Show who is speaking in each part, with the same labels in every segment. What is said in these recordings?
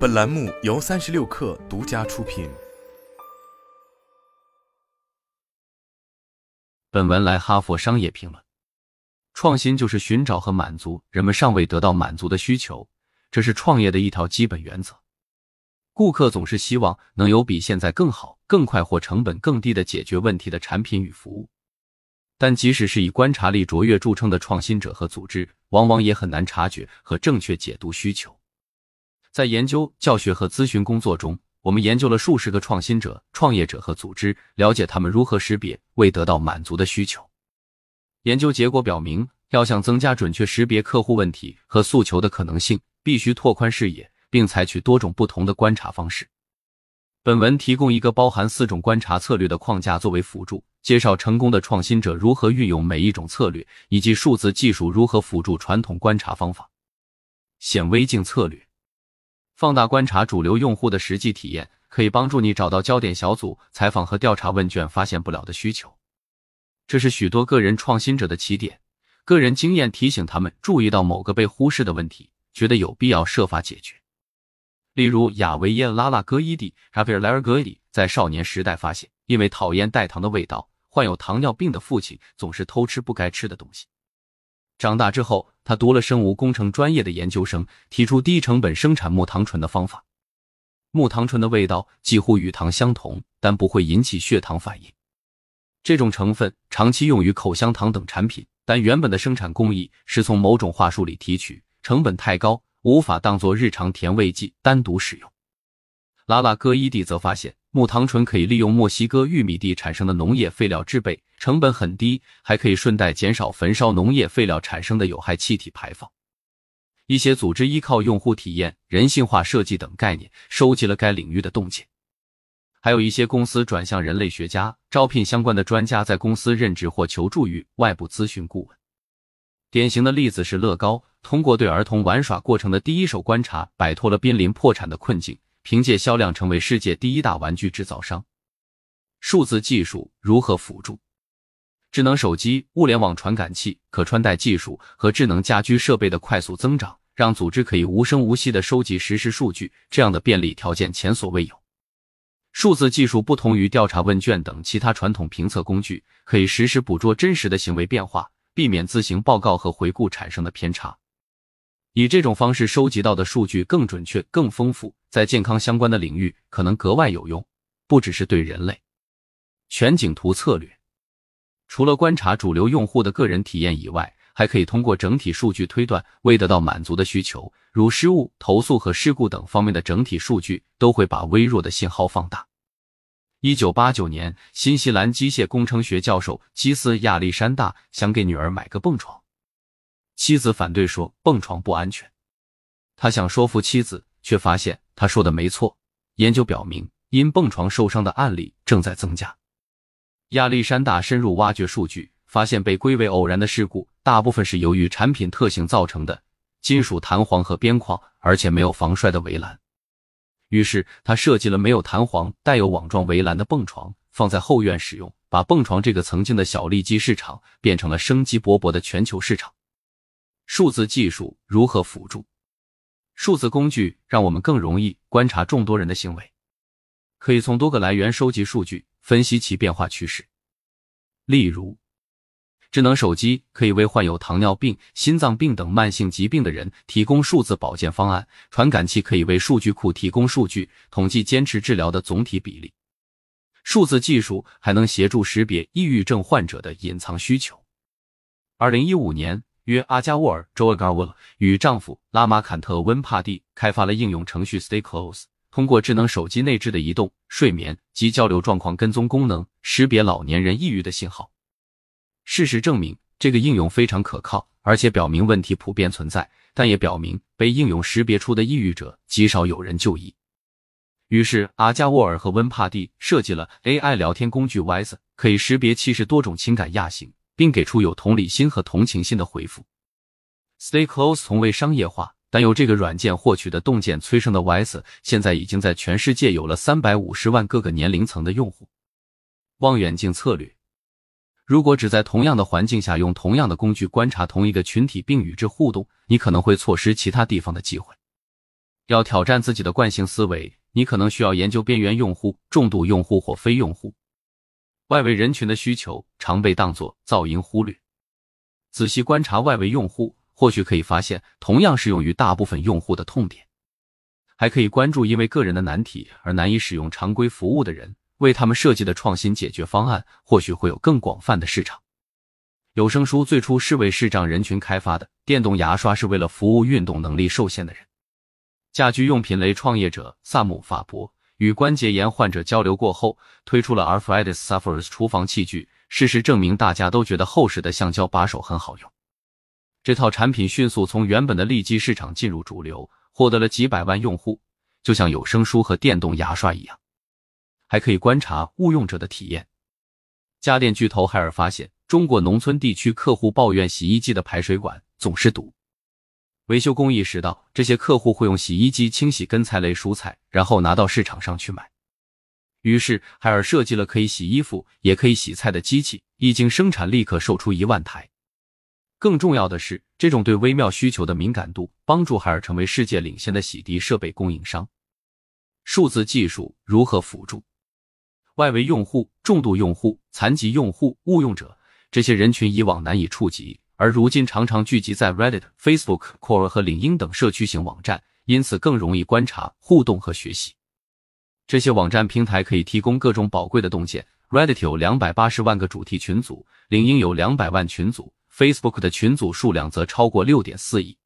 Speaker 1: 本栏目由三十六氪独家出品。
Speaker 2: 本文来哈佛商业评论。创新就是寻找和满足人们尚未得到满足的需求，这是创业的一条基本原则。顾客总是希望能有比现在更好、更快或成本更低的解决问题的产品与服务。但即使是以观察力卓越著称的创新者和组织，往往也很难察觉和正确解读需求。在研究、教学和咨询工作中，我们研究了数十个创新者、创业者和组织，了解他们如何识别未得到满足的需求。研究结果表明，要想增加准确识别客户问题和诉求的可能性，必须拓宽视野，并采取多种不同的观察方式。本文提供一个包含四种观察策略的框架作为辅助，介绍成功的创新者如何运用每一种策略，以及数字技术如何辅助传统观察方法。显微镜策略。放大观察主流用户的实际体验，可以帮助你找到焦点小组采访和调查问卷发现不了的需求。这是许多个人创新者的起点。个人经验提醒他们注意到某个被忽视的问题，觉得有必要设法解决。例如，亚维耶·拉拉戈伊蒂 （Javier Larragoiti） 在少年时代发现，因为讨厌代糖的味道，患有糖尿病的父亲总是偷吃不该吃的东西。长大之后，他读了生物工程专业的研究生，提出低成本生产木糖醇的方法。木糖醇的味道几乎与糖相同，但不会引起血糖反应。这种成分长期用于口香糖等产品，但原本的生产工艺是从某种桦树里提取，成本太高，无法当做日常甜味剂单独使用。拉拉戈伊蒂则发现，木糖醇可以利用墨西哥玉米地产生的农业废料制备，成本很低，还可以顺带减少焚烧农业废料产生的有害气体排放。一些组织依靠用户体验、人性化设计等概念，收集了该领域的洞见。还有一些公司转向人类学家，招聘相关的专家在公司任职或求助于外部咨询顾问。典型的例子是乐高，通过对儿童玩耍过程的第一手观察，摆脱了濒临破产的困境。凭借销量成为世界第一大玩具制造商。数字技术如何辅助？智能手机、物联网传感器、可穿戴技术和智能家居设备的快速增长，让组织可以无声无息的收集实时数据。这样的便利条件前所未有。数字技术不同于调查问卷等其他传统评测工具，可以实时捕捉真实的行为变化，避免自行报告和回顾产生的偏差。以这种方式收集到的数据更准确、更丰富，在健康相关的领域可能格外有用，不只是对人类。全景图策略除了观察主流用户的个人体验以外，还可以通过整体数据推断未得到满足的需求，如失误、投诉和事故等方面的整体数据都会把微弱的信号放大。一九八九年，新西兰机械工程学教授基斯亚历山大想给女儿买个蹦床。妻子反对说蹦床不安全，他想说服妻子，却发现他说的没错。研究表明，因蹦床受伤的案例正在增加。亚历山大深入挖掘数据，发现被归为偶然的事故大部分是由于产品特性造成的，金属弹簧和边框，而且没有防摔的围栏。于是他设计了没有弹簧、带有网状围栏的蹦床，放在后院使用，把蹦床这个曾经的小利基市场变成了生机勃勃的全球市场。数字技术如何辅助？数字工具让我们更容易观察众多人的行为，可以从多个来源收集数据，分析其变化趋势。例如，智能手机可以为患有糖尿病、心脏病等慢性疾病的人提供数字保健方案；传感器可以为数据库提供数据，统计坚持治疗的总体比例。数字技术还能协助识别抑郁症患者的隐藏需求。二零一五年。约阿加沃尔 （Joe g a r w e l 与丈夫拉马坎特·温帕蒂开发了应用程序 Stay Close，通过智能手机内置的移动、睡眠及交流状况跟踪功能，识别老年人抑郁的信号。事实证明，这个应用非常可靠，而且表明问题普遍存在，但也表明被应用识别出的抑郁者极少有人就医。于是，阿加沃尔和温帕蒂设计了 AI 聊天工具 Wise，可以识别七十多种情感亚型。并给出有同理心和同情心的回复。Stay Close 从未商业化，但由这个软件获取的洞见催生的 Ys，现在已经在全世界有了三百五十万各个年龄层的用户。望远镜策略：如果只在同样的环境下用同样的工具观察同一个群体并与之互动，你可能会错失其他地方的机会。要挑战自己的惯性思维，你可能需要研究边缘用户、重度用户或非用户。外围人群的需求常被当作噪音忽略。仔细观察外围用户，或许可以发现同样适用于大部分用户的痛点。还可以关注因为个人的难题而难以使用常规服务的人，为他们设计的创新解决方案或许会有更广泛的市场。有声书最初是为视障人群开发的，电动牙刷是为了服务运动能力受限的人。家居用品类创业者萨姆·法伯与关节炎患者交流过后，推出了 Arthritis Sufferers 厨房器具。事实证明，大家都觉得厚实的橡胶把手很好用。这套产品迅速从原本的利基市场进入主流，获得了几百万用户，就像有声书和电动牙刷一样。还可以观察误用者的体验。家电巨头海尔发现，中国农村地区客户抱怨洗衣机的排水管总是堵。维修工意识到，这些客户会用洗衣机清洗根菜类蔬菜，然后拿到市场上去卖。于是，海尔设计了可以洗衣服也可以洗菜的机器，一经生产立刻售出一万台。更重要的是，这种对微妙需求的敏感度帮助海尔成为世界领先的洗涤设备供应商。数字技术如何辅助外围用户、重度用户、残疾用户、误用者这些人群？以往难以触及。而如今常常聚集在 Reddit、Facebook、Core 和领英等社区型网站，因此更容易观察、互动和学习。这些网站平台可以提供各种宝贵的洞见。Reddit 有两百八十万个主题群组，领英有两百万群组，Facebook 的群组数量则超过六点四亿。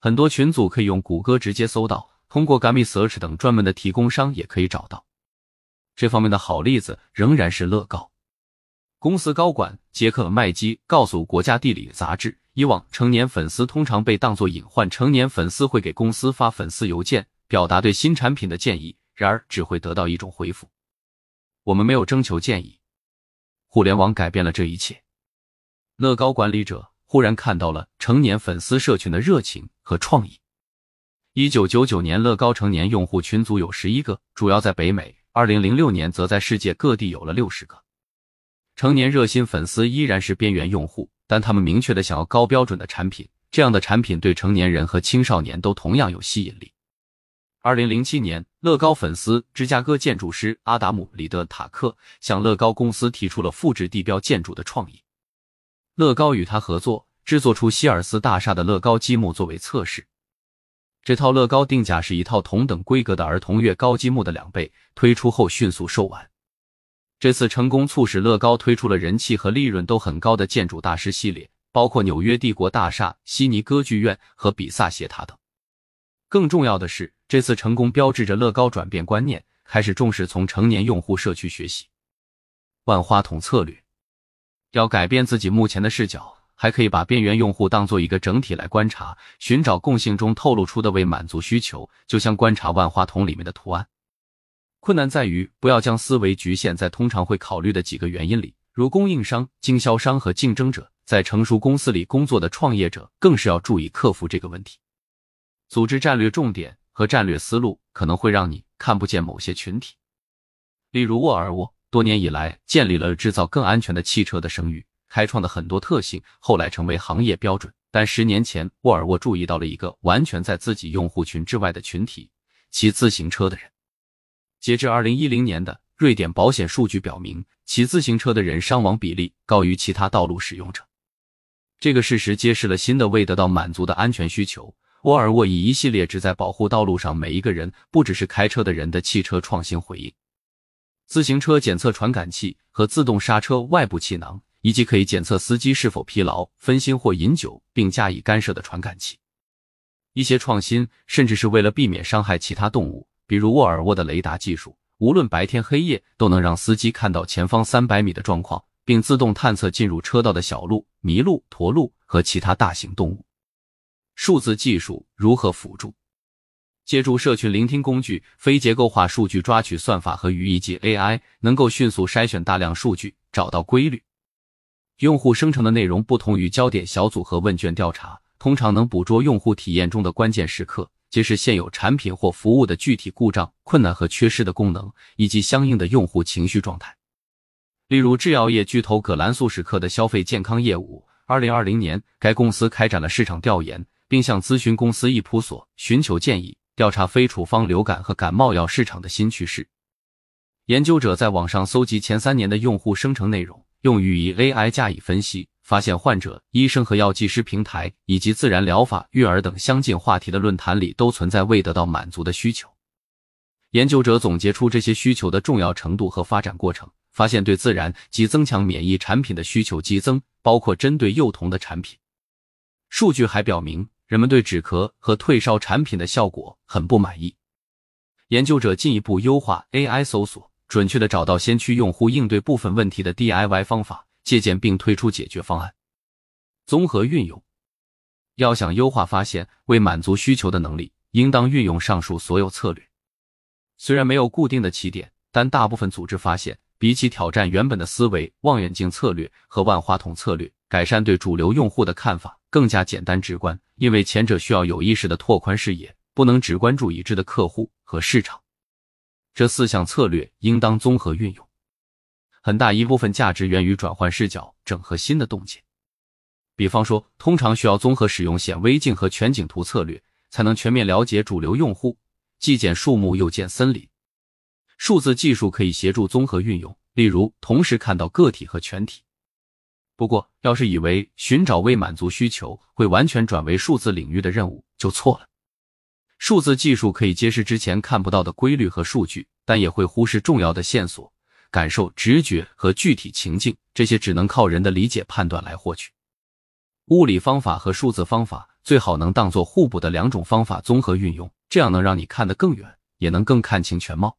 Speaker 2: 很多群组可以用谷歌直接搜到，通过 Gummy Search 等专门的提供商也可以找到。这方面的好例子仍然是乐高。公司高管杰克麦基告诉《国家地理》杂志，以往成年粉丝通常被当作隐患，成年粉丝会给公司发粉丝邮件，表达对新产品的建议，然而只会得到一种回复：“我们没有征求建议。”互联网改变了这一切。乐高管理者忽然看到了成年粉丝社群的热情和创意。一九九九年，乐高成年用户群组有十一个，主要在北美；二零零六年，则在世界各地有了六十个。成年热心粉丝依然是边缘用户，但他们明确的想要高标准的产品。这样的产品对成年人和青少年都同样有吸引力。二零零七年，乐高粉丝芝加哥建筑师阿达姆·里德塔克向乐高公司提出了复制地标建筑的创意。乐高与他合作，制作出希尔斯大厦的乐高积木作为测试。这套乐高定价是一套同等规格的儿童乐高积木的两倍，推出后迅速售完。这次成功促使乐高推出了人气和利润都很高的建筑大师系列，包括纽约帝国大厦、悉尼歌剧院和比萨斜塔等。更重要的是，这次成功标志着乐高转变观念，开始重视从成年用户社区学习。万花筒策略要改变自己目前的视角，还可以把边缘用户当做一个整体来观察，寻找共性中透露出的未满足需求，就像观察万花筒里面的图案。困难在于不要将思维局限在通常会考虑的几个原因里，如供应商、经销商和竞争者。在成熟公司里工作的创业者更是要注意克服这个问题。组织战略重点和战略思路可能会让你看不见某些群体，例如沃尔沃多年以来建立了制造更安全的汽车的声誉，开创的很多特性后来成为行业标准。但十年前，沃尔沃注意到了一个完全在自己用户群之外的群体——骑自行车的人。截至二零一零年的瑞典保险数据表明，骑自行车的人伤亡比例高于其他道路使用者。这个事实揭示了新的未得到满足的安全需求。沃尔沃以一系列旨在保护道路上每一个人，不只是开车的人的汽车创新回应：自行车检测传感器和自动刹车外部气囊，以及可以检测司机是否疲劳、分心或饮酒并加以干涉的传感器。一些创新甚至是为了避免伤害其他动物。比如沃尔沃的雷达技术，无论白天黑夜都能让司机看到前方三百米的状况，并自动探测进入车道的小鹿、麋鹿、驼鹿和其他大型动物。数字技术如何辅助？借助社群聆听工具、非结构化数据抓取算法和语义及 AI，能够迅速筛选大量数据，找到规律。用户生成的内容不同于焦点小组和问卷调查，通常能捕捉用户体验中的关键时刻。揭示现有产品或服务的具体故障、困难和缺失的功能，以及相应的用户情绪状态。例如，制药业巨头葛兰素史克的消费健康业务，二零二零年，该公司开展了市场调研，并向咨询公司易普所寻求建议，调查非处方流感和感冒药市场的新趋势。研究者在网上搜集前三年的用户生成内容，用语义 AI 加以分析，发现患者、医生和药剂师平台以及自然疗法、育儿等相近话题的论坛里都存在未得到满足的需求。研究者总结出这些需求的重要程度和发展过程，发现对自然及增强免疫产品的需求激增，包括针对幼童的产品。数据还表明，人们对止咳和退烧产品的效果很不满意。研究者进一步优化 AI 搜索。准确的找到先驱用户应对部分问题的 DIY 方法，借鉴并推出解决方案。综合运用，要想优化发现为满足需求的能力，应当运用上述所有策略。虽然没有固定的起点，但大部分组织发现，比起挑战原本的思维望远镜策略和万花筒策略，改善对主流用户的看法更加简单直观，因为前者需要有意识的拓宽视野，不能只关注已知的客户和市场。这四项策略应当综合运用，很大一部分价值源于转换视角、整合新的洞见。比方说，通常需要综合使用显微镜和全景图策略，才能全面了解主流用户，既见树木又见森林。数字技术可以协助综合运用，例如同时看到个体和全体。不过，要是以为寻找未满足需求会完全转为数字领域的任务，就错了。数字技术可以揭示之前看不到的规律和数据，但也会忽视重要的线索、感受、直觉和具体情境，这些只能靠人的理解判断来获取。物理方法和数字方法最好能当做互补的两种方法综合运用，这样能让你看得更远，也能更看清全貌。